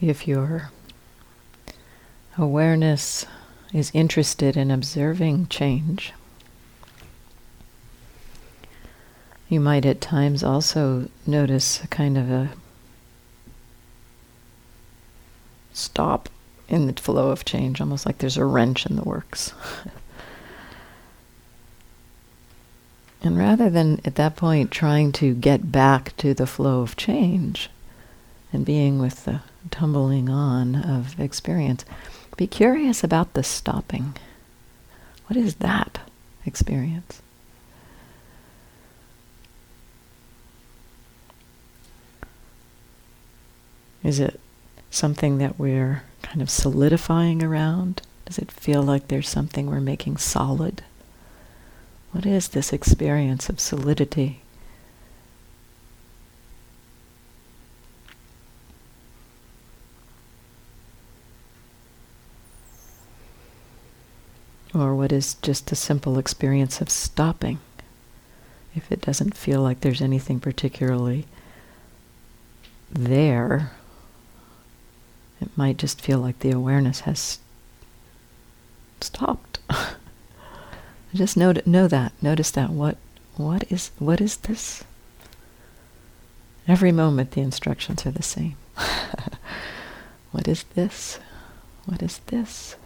if your awareness is interested in observing change, you might at times also notice a kind of a stop in the flow of change, almost like there's a wrench in the works. and rather than at that point trying to get back to the flow of change and being with the tumbling on of experience, be curious about the stopping. What is that experience? Is it something that we're kind of solidifying around? Does it feel like there's something we're making solid? What is this experience of solidity? Or what is just a simple experience of stopping? If it doesn't feel like there's anything particularly there, it might just feel like the awareness has stopped. just know, know that. Notice that. What, what, is, what is this? Every moment the instructions are the same. what is this? What is this?